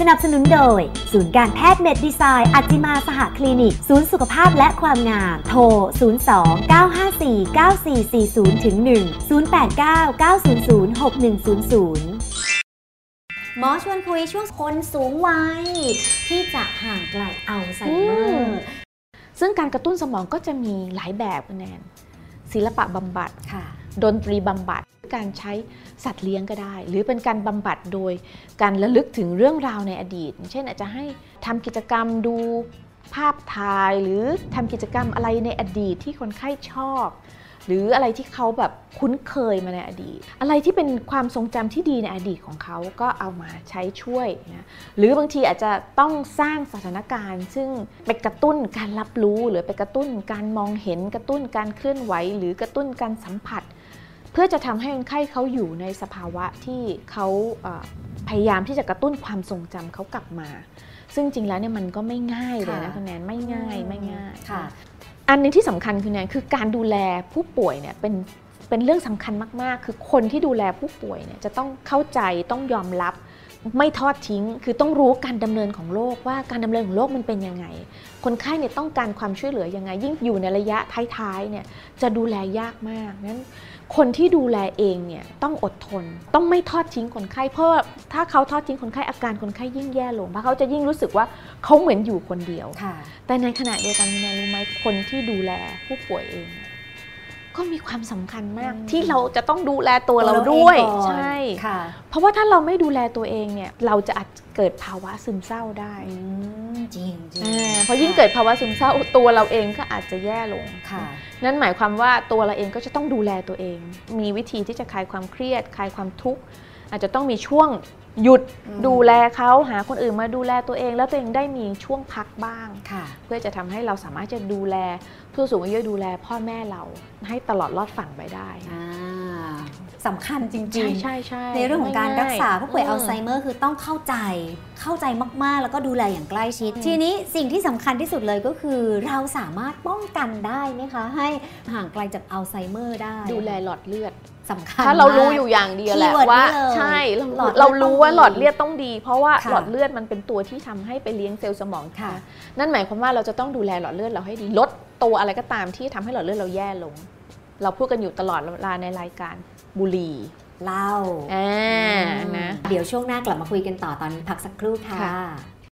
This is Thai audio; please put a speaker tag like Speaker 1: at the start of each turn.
Speaker 1: สนับสนุนโดย ศูนย์การแพทย์เมดดีไซน์อัจจิมาสหคลินิก ศูนย์สุขภาพและความงาม โทร 02 954 9440ถึง1 089 900 6100 หมอชวนคุยช่วงคนสูงวัย ที่จะห่างไกลอัลไซเมอ
Speaker 2: อืม
Speaker 1: ร์
Speaker 2: ซึ่งการกระตุ้นสมองก็จะมีหลายแบบคุณแนนศิลปะบำบัด
Speaker 1: ค่ะ
Speaker 2: ดนตรีบำบัด การใช้สัตว์เลี้ยงก็ได้ หรือเป็นการบำบัดโดยการระลึกถึงเรื่องราวในอดีต เช่นอาจจะให้ทำกิจกรรมดูภาพถ่าย หรือทำกิจกรรมอะไรในอดีตที่คนไข้ชอบ หรืออะไรที่เขาแบบคุ้นเคยมาในอดีต อะไรที่เป็นความทรงจำที่ดีในอดีตของเขาก็เอามาใช้ช่วยนะหรือบางทีอาจจะต้องสร้างสถานการณ์ ซึ่งไปกระตุ้นการรับรู้ หรือไปกระตุ้นการมองเห็นกระตุ้นการเคลื่อนไหว หรือกระตุ้นการสัมผัส เพื่อจะทำให้คนไข้เขาอยู่ในสภาวะที่เขาเอ่อพยายามที่จะกระตุ้นความทรงจำเขากลับมา ซึ่งจริงแล้วเนี่ยมันก็ไม่ง่ายเลยนะ
Speaker 1: ค่ะ
Speaker 2: คุณแนนไม่ง่ายไม่ง่าย
Speaker 1: ค่ะ
Speaker 2: อันหนึงที่สำคัญคือแนนคือการดูแลผู้ป่วยเนี่ยเป็นเป็นเรื่องสำคัญมาก ๆ คือคนที่ดูแลผู้ป่วยเนี่ยจะต้องเข้าใจต้องยอมรับ ไม่ทอดทิ้ง คือต้องรู้การดำเนินของโรคว่าการดำเนินของโรคมันเป็นยังไง คนไข้เนี่ยต้องการความช่วยเหลือยังไง ยิ่งอยู่ในระยะท้ายๆเนี่ยจะดูแลยากมากนั้น คนที่ดูแลเองเนี่ยต้องอดทน ต้องไม่ทอดทิ้งคนไข้เพราะถ้าเขาทอดทิ้งคนไข้อาการคนไข้ยิ่งแย่ลงเพราะเขาจะยิ่งรู้สึกว่าเขาเหมือนอยู่คนเดียว
Speaker 1: ค่ะ
Speaker 2: แต่ในขณะเดียวกันคุณแนนรู้ไหมคนที่ดูแลผู้ป่วยเองเนี่ย ก็มีความสำคัญมาก
Speaker 1: อืม
Speaker 2: ที่เราจะต้องดูแลตัวเรา
Speaker 1: ตัวเรา
Speaker 2: ด้วย
Speaker 1: เองก่อน
Speaker 2: ใช่
Speaker 1: ค่ะ
Speaker 2: เพราะว่าถ้าเราไม่ดูแลตัวเองเนี่ยเราจะอาจเกิดภาวะซึมเศร้าได้
Speaker 1: อืมจริงจริง
Speaker 2: อ่าเพราะยิ่งเกิดภาวะซึมเศร้าตัวเราเองก็อาจจะแย่ลง
Speaker 1: ค่ะ
Speaker 2: นั่นหมายความว่าตัวเราเองก็จะต้องดูแลตัวเอง มีวิธีที่จะคลายความเครียดคลายความทุกข์ อาจจะต้องมีช่วงหยุด
Speaker 1: อืม
Speaker 2: ดูแลเขาหาคนอื่นมาดูแลตัวเอง แล้วตัวเองได้มีช่วงพักบ้าง
Speaker 1: ค่ะ
Speaker 2: เพื่อจะทำให้เราสามารถจะดูแลผู้สูงอายุดูแลพ่อแม่เราให้ตลอดรอดฝั่งไปได้
Speaker 1: อ่าสำคัญจริ
Speaker 2: ใช่
Speaker 1: ง
Speaker 2: ใช่ใช่
Speaker 1: ๆในเรื่องของการรักษาผู้ป่วยอัลไซ
Speaker 2: ม
Speaker 1: เมอร์คือต้องเข้าใจ เข้าใจมากๆ แล้วก็ดูแลอย่างใกล้ชิด ทีนี้สิ่งที่สำคัญที่สุดเลยก็คือ เราสามารถป้องกันได้ไหมคะ ให้ห่างไกลจากอัลไซเมอร์ได้
Speaker 2: ดูแลหลอดเลือด
Speaker 1: สำคัญ
Speaker 2: ถ้าเรารู้
Speaker 1: มก
Speaker 2: อยู่อย่างเดียวแหละ
Speaker 1: keyword
Speaker 2: ว่า
Speaker 1: นี่เลย
Speaker 2: ใช่เรา
Speaker 1: หลอดเลือด
Speaker 2: เรารู้ว่า
Speaker 1: ต้องดี
Speaker 2: หลอดเลือดต้องดี เพราะว่า
Speaker 1: ค่ะ
Speaker 2: หลอดเลือดมันเป็นตัวที่ทำให้ไปเลี้ยงเซลล์สมอง
Speaker 1: ค่ะ
Speaker 2: นั่นหมายความว่าเราจะต้องดูแลหลอดเลือดเราให้ดีลดตัวอะไรก็ตามที่ทำให้หลอดเลือดเราแย่ลง เราพูดกันอยู่ตลอดเวลาในรายการ บุหรี่
Speaker 1: เล่า
Speaker 2: อ่านะ
Speaker 1: เดี๋ยวช่วงหน้ากลับมาคุยกันต่อตอนนี้พักสักครู่ค่ะ
Speaker 2: ค่ะ